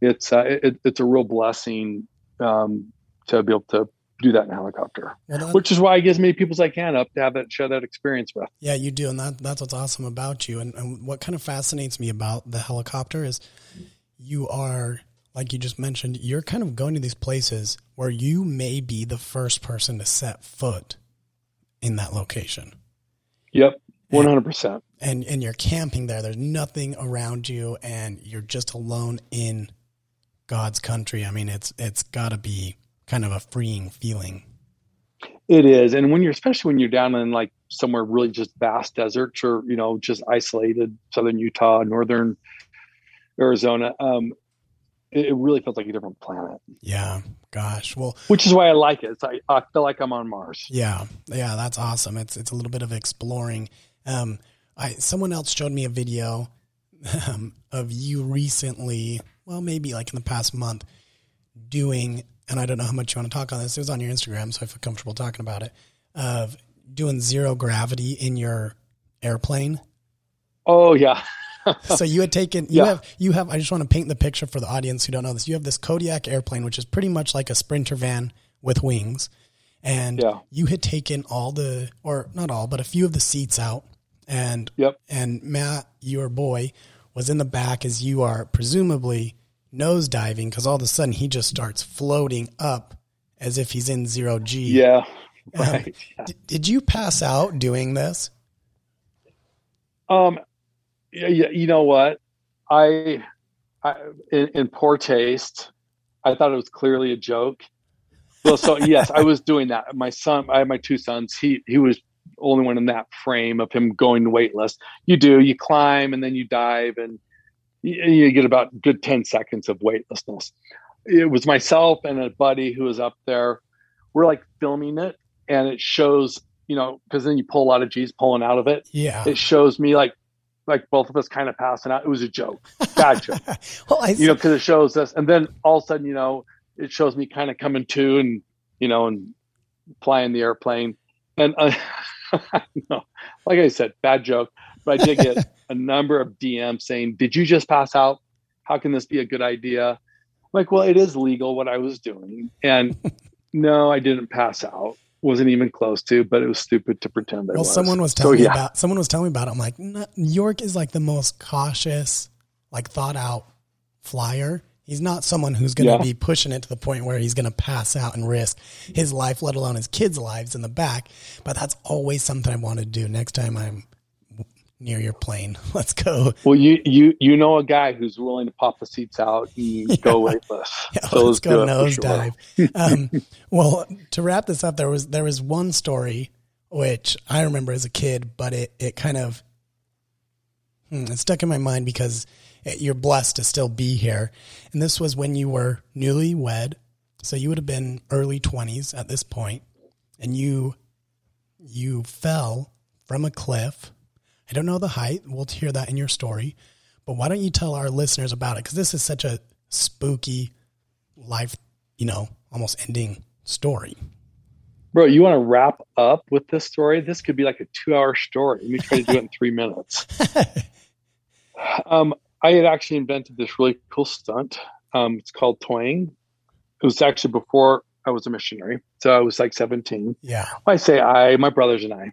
It's uh, it, it's a real blessing um, to be able to do that in a helicopter, well, which is why I get as many people as I can up to have that share that experience with. Yeah, you do, and that that's what's awesome about you. And, and what kind of fascinates me about the helicopter is you are like you just mentioned, you're kind of going to these places where you may be the first person to set foot in that location. Yep. One hundred percent. And and you're camping there. There's nothing around you, and you're just alone in God's country. I mean, it's it's got to be kind of a freeing feeling. It is, and when you're especially when you're down in like somewhere really just vast deserts or you know just isolated southern Utah, northern Arizona, um, it, it really feels like a different planet. Yeah, gosh, well, which is why I like it. It's like, I feel like I'm on Mars. Yeah, yeah, that's awesome. It's it's a little bit of exploring. Um, I someone else showed me a video um, of you recently, well, maybe like in the past month, doing and I don't know how much you want to talk on this. It was on your Instagram, so I feel comfortable talking about it. Of doing zero gravity in your airplane. Oh yeah. so you had taken you yeah. have you have I just want to paint the picture for the audience who don't know this. You have this Kodiak airplane, which is pretty much like a sprinter van with wings. And yeah. you had taken all the or not all, but a few of the seats out. And yep. and Matt, your boy, was in the back as you are presumably nose diving because all of a sudden he just starts floating up as if he's in zero G. Yeah. Right. Um, yeah. D- did you pass out doing this? Um, yeah, you know what? I, I in, in poor taste, I thought it was clearly a joke. Well, so yes, I was doing that. My son, I had my two sons. He he was only one in that frame of him going weightless. You do, you climb and then you dive and you get about good 10 seconds of weightlessness. It was myself and a buddy who was up there. We're like filming it and it shows, you know, because then you pull a lot of G's pulling out of it. Yeah. It shows me like like both of us kind of passing out. It was a joke. bad joke. well, I, you know, because it shows us, and then all of a sudden, you know, it shows me kind of coming to and you know and flying the airplane, and uh, no, like I said, bad joke. But I did get a number of DMs saying, "Did you just pass out? How can this be a good idea?" I'm like, well, it is legal what I was doing, and no, I didn't pass out wasn't even close to, but it was stupid to pretend. That. Well, was. someone was telling so, me about someone was telling me about. It. I'm like, New York is like the most cautious, like thought out flyer. He's not someone who's going to yeah. be pushing it to the point where he's going to pass out and risk his life, let alone his kids' lives in the back. But that's always something I want to do. Next time I'm near your plane, let's go. Well, you you you know a guy who's willing to pop the seats out and yeah. go weightless. Yeah, so let's, let's go nosedive. Sure. um, well, to wrap this up, there was there was one story which I remember as a kid, but it it kind of hmm, it stuck in my mind because you're blessed to still be here. And this was when you were newly wed. So you would have been early 20s at this point and you you fell from a cliff. I don't know the height. We'll hear that in your story. But why don't you tell our listeners about it cuz this is such a spooky life, you know, almost ending story. Bro, you want to wrap up with this story? This could be like a 2-hour story. Let me try to do it in 3 minutes. um, I had actually invented this really cool stunt. Um, it's called toying. It was actually before I was a missionary, so I was like 17. Yeah. I say I, my brothers and I.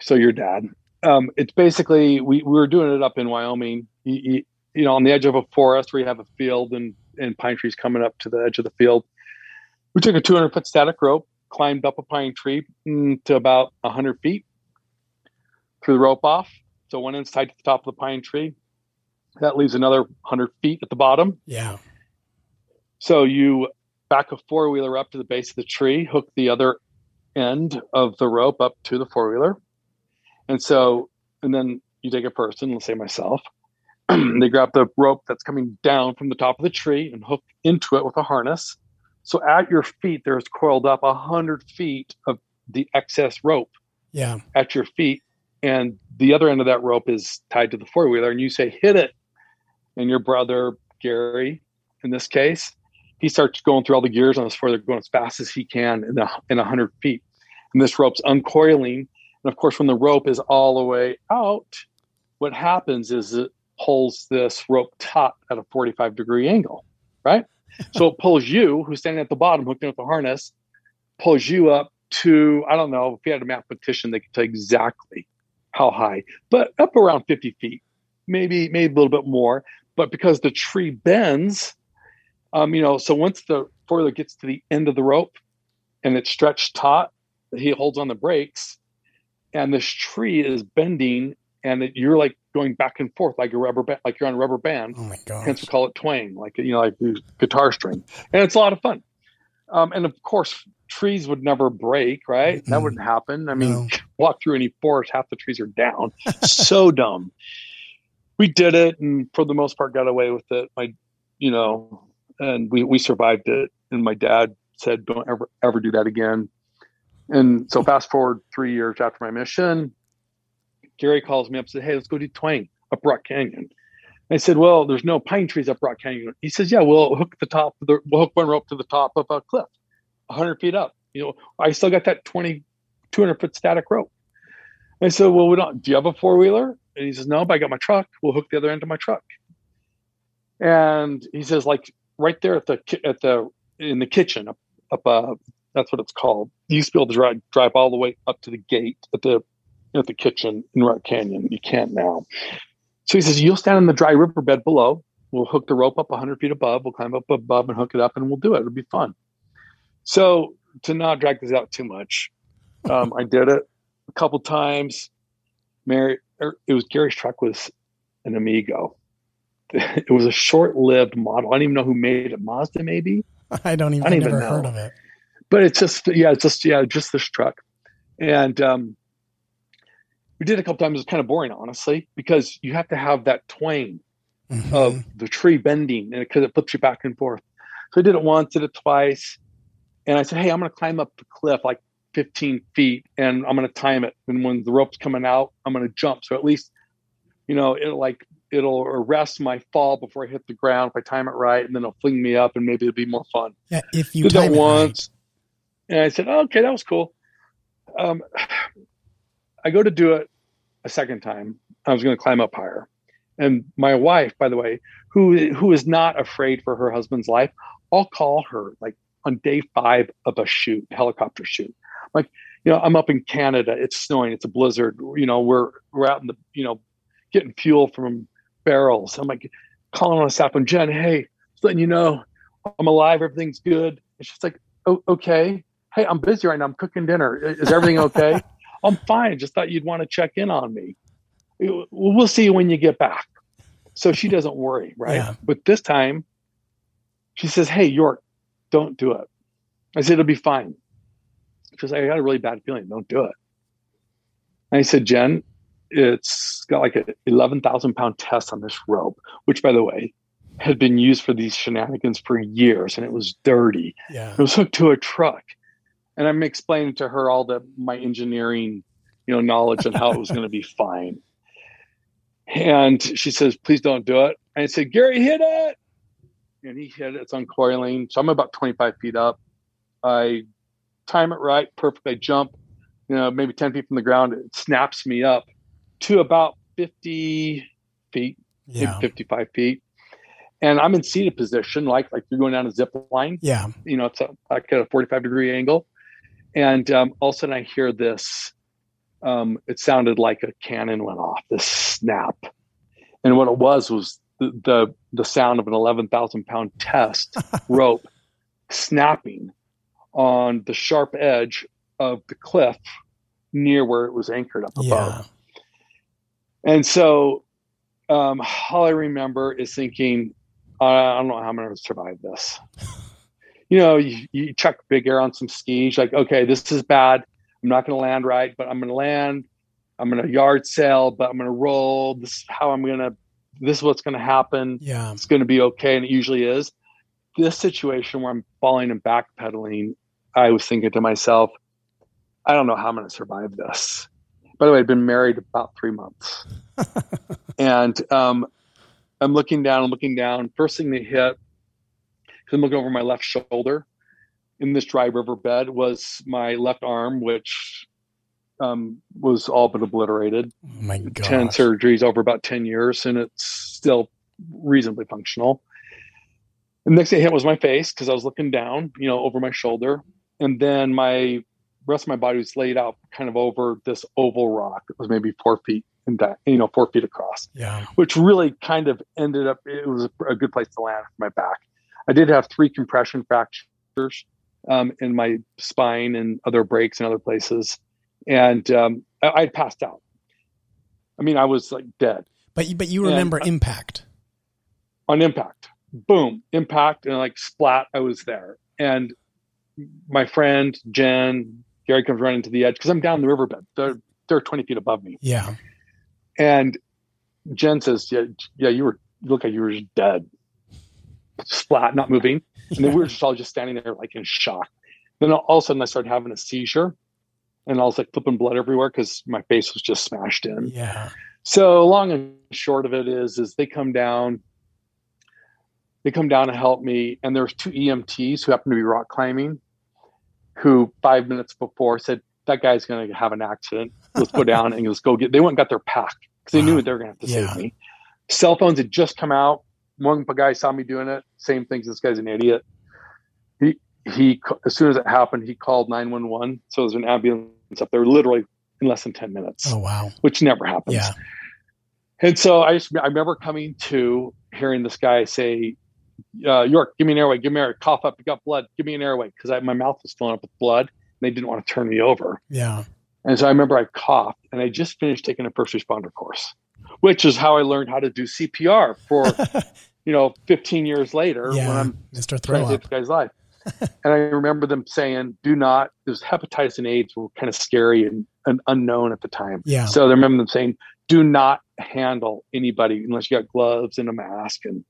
So your dad. Um, it's basically we, we were doing it up in Wyoming. You, you, you, know, on the edge of a forest where you have a field and and pine trees coming up to the edge of the field. We took a 200 foot static rope, climbed up a pine tree mm, to about 100 feet, threw the rope off. So one end's tied to the top of the pine tree, that leaves another 100 feet at the bottom. Yeah. So you back a four wheeler up to the base of the tree, hook the other end of the rope up to the four wheeler. And so, and then you take a person, let's say myself, they grab the rope that's coming down from the top of the tree and hook into it with a harness. So at your feet, there's coiled up a hundred feet of the excess rope. Yeah. At your feet. And the other end of that rope is tied to the four wheeler. And you say, hit it and your brother Gary, in this case, he starts going through all the gears on this floor. They're going as fast as he can in a, in 100 feet. And this rope's uncoiling. And of course, when the rope is all the way out, what happens is it pulls this rope taut at a 45 degree angle, right? so it pulls you, who's standing at the bottom, hooked in with the harness, pulls you up to, I don't know, if you had a mathematician, they could tell exactly how high, but up around 50 feet, maybe, maybe a little bit more but because the tree bends, um, you know, so once the foiler gets to the end of the rope and it's stretched taut, he holds on the brakes, and this tree is bending, and it, you're like going back and forth like a rubber band, like you're on a rubber band. Oh my god! Hence we call it twang, like you know, like guitar string, and it's a lot of fun. Um, and of course, trees would never break, right? Mm-hmm. That wouldn't happen. I mean, no. walk through any forest, half the trees are down. so dumb we did it and for the most part got away with it. My, you know, and we, we survived it. And my dad said, don't ever, ever do that again. And so fast forward three years after my mission, Gary calls me up and said, Hey, let's go do twang up Rock Canyon. I said, Well, there's no pine trees up Rock Canyon. He says, Yeah, we'll hook the top the we'll hook one rope to the top of a cliff, hundred feet up. You know, I still got that 20, 200 foot static rope. I said, Well, we don't do you have a four wheeler? And he says, No, but I got my truck. We'll hook the other end of my truck. And he says, like right there at the at the in the kitchen up up uh, that's what it's called. You used to be able to drive drive all the way up to the gate at the at the kitchen in Rock Canyon. You can't now. So he says, You'll stand in the dry riverbed below. We'll hook the rope up 100 feet above. We'll climb up above and hook it up, and we'll do it. It'll be fun. So to not drag this out too much, um, I did it a couple times. Mary, Er, it was Gary's truck was an Amigo. It was a short-lived model. I don't even know who made it. Mazda, maybe. I don't even. I don't even know. heard of it. But it's just yeah, it's just yeah, just this truck, and um, we did a couple times. It was kind of boring, honestly, because you have to have that twang mm-hmm. of the tree bending, and because it, it flips you back and forth. So I did it once, did it twice, and I said, "Hey, I'm going to climb up the cliff like 15 feet and I'm going to time it. And when the rope's coming out, I'm going to jump. So at least, you know, it'll like it'll arrest my fall before I hit the ground if I time it right, and then it'll fling me up, and maybe it'll be more fun. Yeah, if you Did time that once, and I said, oh, "Okay, that was cool." Um, I go to do it a second time. I was going to climb up higher, and my wife, by the way, who who is not afraid for her husband's life, I'll call her like on day five of a shoot, helicopter shoot. Like, you know, I'm up in Canada. It's snowing. It's a blizzard. You know, we're we're out in the you know getting fuel from barrels. I'm like calling on a staff and Jen, hey, just letting you know I'm alive. Everything's good. And she's like, oh, okay. Hey, I'm busy right now. I'm cooking dinner. Is everything okay? I'm fine. Just thought you'd want to check in on me. We'll see you when you get back. So she doesn't worry, right? Yeah. But this time, she says, "Hey, York, don't do it." I said, "It'll be fine." Says, "I got a really bad feeling. Don't do it." And I said, "Jen, it's got like an 11,000 pound test on this rope, which, by the way, had been used for these shenanigans for years and it was dirty. Yeah. It was hooked to a truck. And I'm explaining to her all the my engineering, you know, knowledge and how it was going to be fine. And she says, please don't do it. And I said, Gary, hit it. And he hit it. It's uncoiling. So I'm about 25 feet up. I time it right, perfect. I jump, you know, maybe 10 feet from the ground. It snaps me up to about 50 feet, Yeah. 55 feet. And I'm in seated position, like like you're going down a zip line. Yeah. You know, it's a, like at a 45 degree angle. And um, all of a sudden I hear this. Um, it sounded like a cannon went off, this snap. And what it was was the the, the sound of an 11,000 pound test rope snapping on the sharp edge of the cliff near where it was anchored up above. Yeah. And so um, all I remember is thinking, I don't know how I'm going to survive this. You know, you, you chuck big air on some skis, like, okay, this is bad. I'm not going to land right, but I'm going to land. I'm going to yard sail, but I'm going to roll. This is how I'm going to, this is what's going to happen. Yeah. It's going to be okay. And it usually is. This situation where I'm falling and backpedaling, I was thinking to myself, I don't know how I'm going to survive this. By the way, I'd been married about three months. and um, I'm looking down, I'm looking down. First thing they hit, because I'm looking over my left shoulder in this dry riverbed, was my left arm, which um, was all but obliterated. Oh my 10 surgeries over about 10 years, and it's still reasonably functional. The next thing hit was my face because I was looking down, you know, over my shoulder. And then my rest of my body was laid out kind of over this oval rock that was maybe four feet in that, you know, four feet across, Yeah. which really kind of ended up, it was a, good place to land for my back. I did have three compression fractures um, in my spine and other breaks in other places. And um, I, I passed out. I mean, I was like dead But you, but you And- remember impact. on impact. Boom, impact, and like splat, I was there. And my friend Jen, Gary comes running to the edge because I'm down the riverbed. They're they're 20 feet above me. Yeah. And Jen says, Yeah, yeah, you were you look like you were just dead. Splat, not moving. And then we were just all just standing there like in shock. Then all of a sudden I started having a seizure and I was like flipping blood everywhere because my face was just smashed in. Yeah. So long and short of it is, is they come down, they come down to help me, and there's two EMTs who happen to be rock climbing, who five minutes before said that guy's going to have an accident. Let's go down and let's go get. They went and got their pack because they knew they were going to have to Yeah. save me. Cell phones had just come out. One guy saw me doing it. Same things. This guy's an idiot. He he. As soon as it happened, he called nine one one. So there's an ambulance up there, literally in less than ten minutes Oh wow. which never happens. Yeah. And so I just I remember coming to hearing this guy say, uh, "York, give me an airway. Give me airway. Cough up. You got blood. Give me an airway." Because my mouth was filling up with blood. And they didn't want to turn me over. Yeah. And so I remember I coughed, and I just finished taking a first responder course, which is how I learned how to do CPR for you know 15 years later when I'm Mr. Throw to save Up. guy's life. and I remember them saying, "Do not." There's hepatitis and AIDS were kind of scary and, and unknown at the time. Yeah. So I remember them saying, "Do not handle anybody unless you got gloves and a mask." And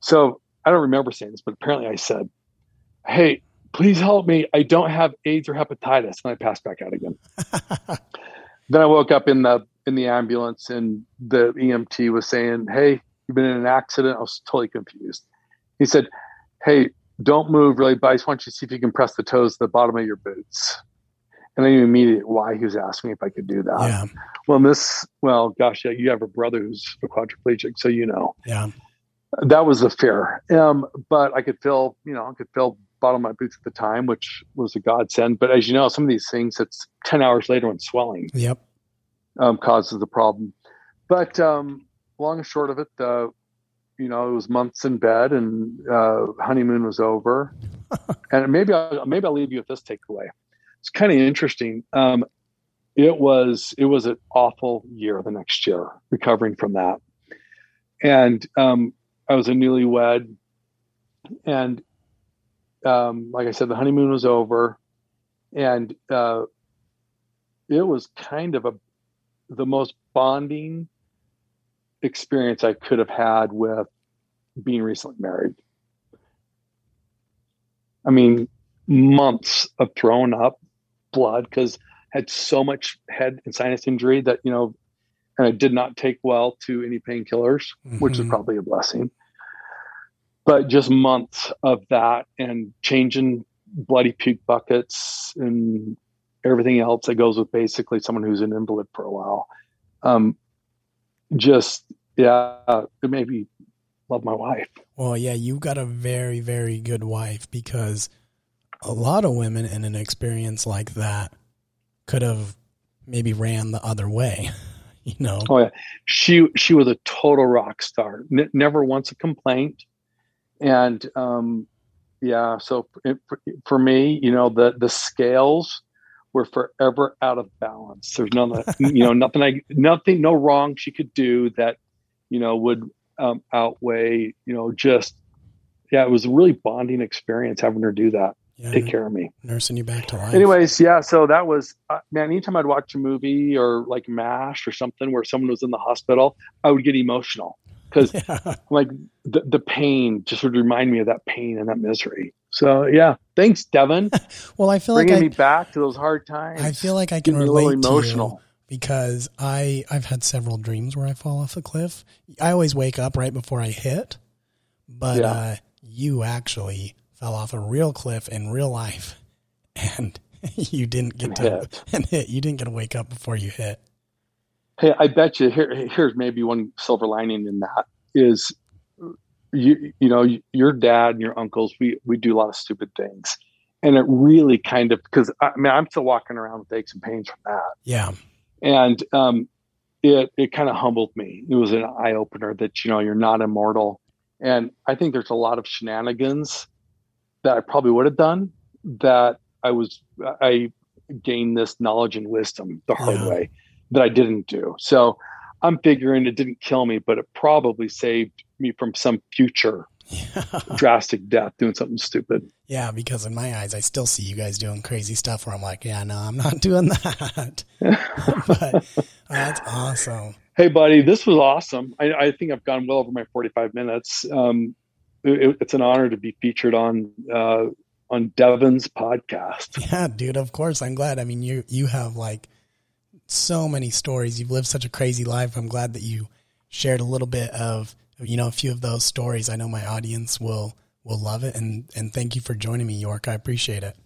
so I don't remember saying this, but apparently I said, "Hey, please help me. I don't have AIDS or hepatitis," and I passed back out again. then I woke up in the in the ambulance, and the EMT was saying, "Hey, you've been in an accident." I was totally confused. He said, "Hey, don't move really, but I just want you to see if you can press the toes to the bottom of your boots." And I knew immediately why he was asking me if I could do that. Yeah. Well, this, well, gosh, yeah, you have a brother who's a quadriplegic, so you know. Yeah. That was the fear. Um, but I could feel, you know, I could feel bottom of my boots at the time, which was a godsend. But as you know, some of these things, it's 10 hours later when swelling Yep. um, causes the problem. But um, long and short of it, uh, you know, it was months in bed and uh, honeymoon was over. and maybe I'll, maybe I'll leave you with this takeaway. It's kind of interesting. Um, it was it was an awful year the next year recovering from that, and um, I was a newlywed, and um, like I said, the honeymoon was over, and uh, it was kind of a the most bonding experience I could have had with being recently married. I mean, months of throwing up blood because had so much head and sinus injury that you know, and I did not take well to any painkillers, which is Mhm. probably a blessing. But just months of that and changing bloody puke buckets and everything else that goes with basically someone who's an invalid for a while. Um, just yeah, it made me love my wife. Well, yeah, you got a very, very good wife because a lot of women in an experience like that could have maybe ran the other way, you know? Oh yeah, she she was a total rock star. N- never once a complaint, and um, yeah. So it, for, for me, you know, the the scales were forever out of balance. There's none, you know, nothing I nothing no wrong she could do that, you know, would um, outweigh, you know, just yeah. It was a really bonding experience having her do that, Yeah, take care of me. nursing you back to life. Anyways, yeah, so that was uh, man. Anytime I'd watch a movie or like Mash or something where someone was in the hospital, I would get emotional because Yeah. like the the pain just would remind me of that pain and that misery. So yeah, thanks, Devin, Well, I feel like bringing me back to those hard times. I feel like I can Getting a little relate emotional. because I I've had several dreams where I fall off a cliff. I always wake up right before I hit, but Yeah. uh, you actually fell off a real cliff in real life, and you didn't get to hit. and hit. You didn't get to wake up before you hit. Hey, I bet you here, here's maybe one silver lining in that is you you know your dad and your uncles we we do a lot of stupid things and it really kind of because I mean I'm still walking around with aches and pains from that Yeah, and um, it it kind of humbled me. It was an eye opener that you know you're not immortal, and I think there's a lot of shenanigans that I probably would have done that I was I gained this knowledge and wisdom the hard Yeah. way that I didn't do. So I'm figuring it didn't kill me, but it probably saved me from some future yeah, drastic death doing something stupid. yeah. Because in my eyes, I still see you guys doing crazy stuff where I'm like, yeah, no, I'm not doing that. but that's awesome. Hey, buddy, this was awesome. I, I think I've gone well over my 45 minutes. Um, it, it's an honor to be featured on uh, on Devin's podcast. Yeah, dude, of course. I'm glad. I mean, you you have like so many stories. You've lived such a crazy life. I'm glad that you shared a little bit of, you know, a few of those stories. I know my audience will will love it and and thank you for joining me, York. I appreciate it.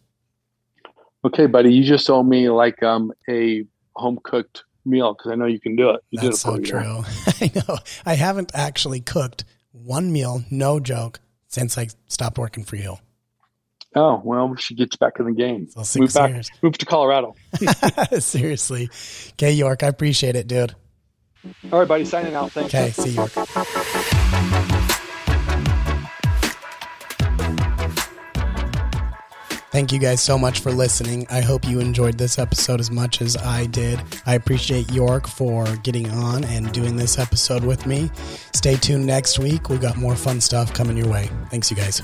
Okay, buddy, you just owe me like um, a home cooked meal because I know you can do it. You That's so did it for true. I know. I haven't actually cooked one meal, no joke, since I stopped working for you. Oh well, she gets back in the game. So six Move back, years. move to Colorado. Seriously. Okay, York, I appreciate it, dude. All right, buddy, signing out. Thanks. Okay, see you, York. Thank you guys so much for listening. I hope you enjoyed this episode as much as I did. I appreciate York for getting on and doing this episode with me. Stay tuned next week. We got more fun stuff coming your way. Thanks, you guys.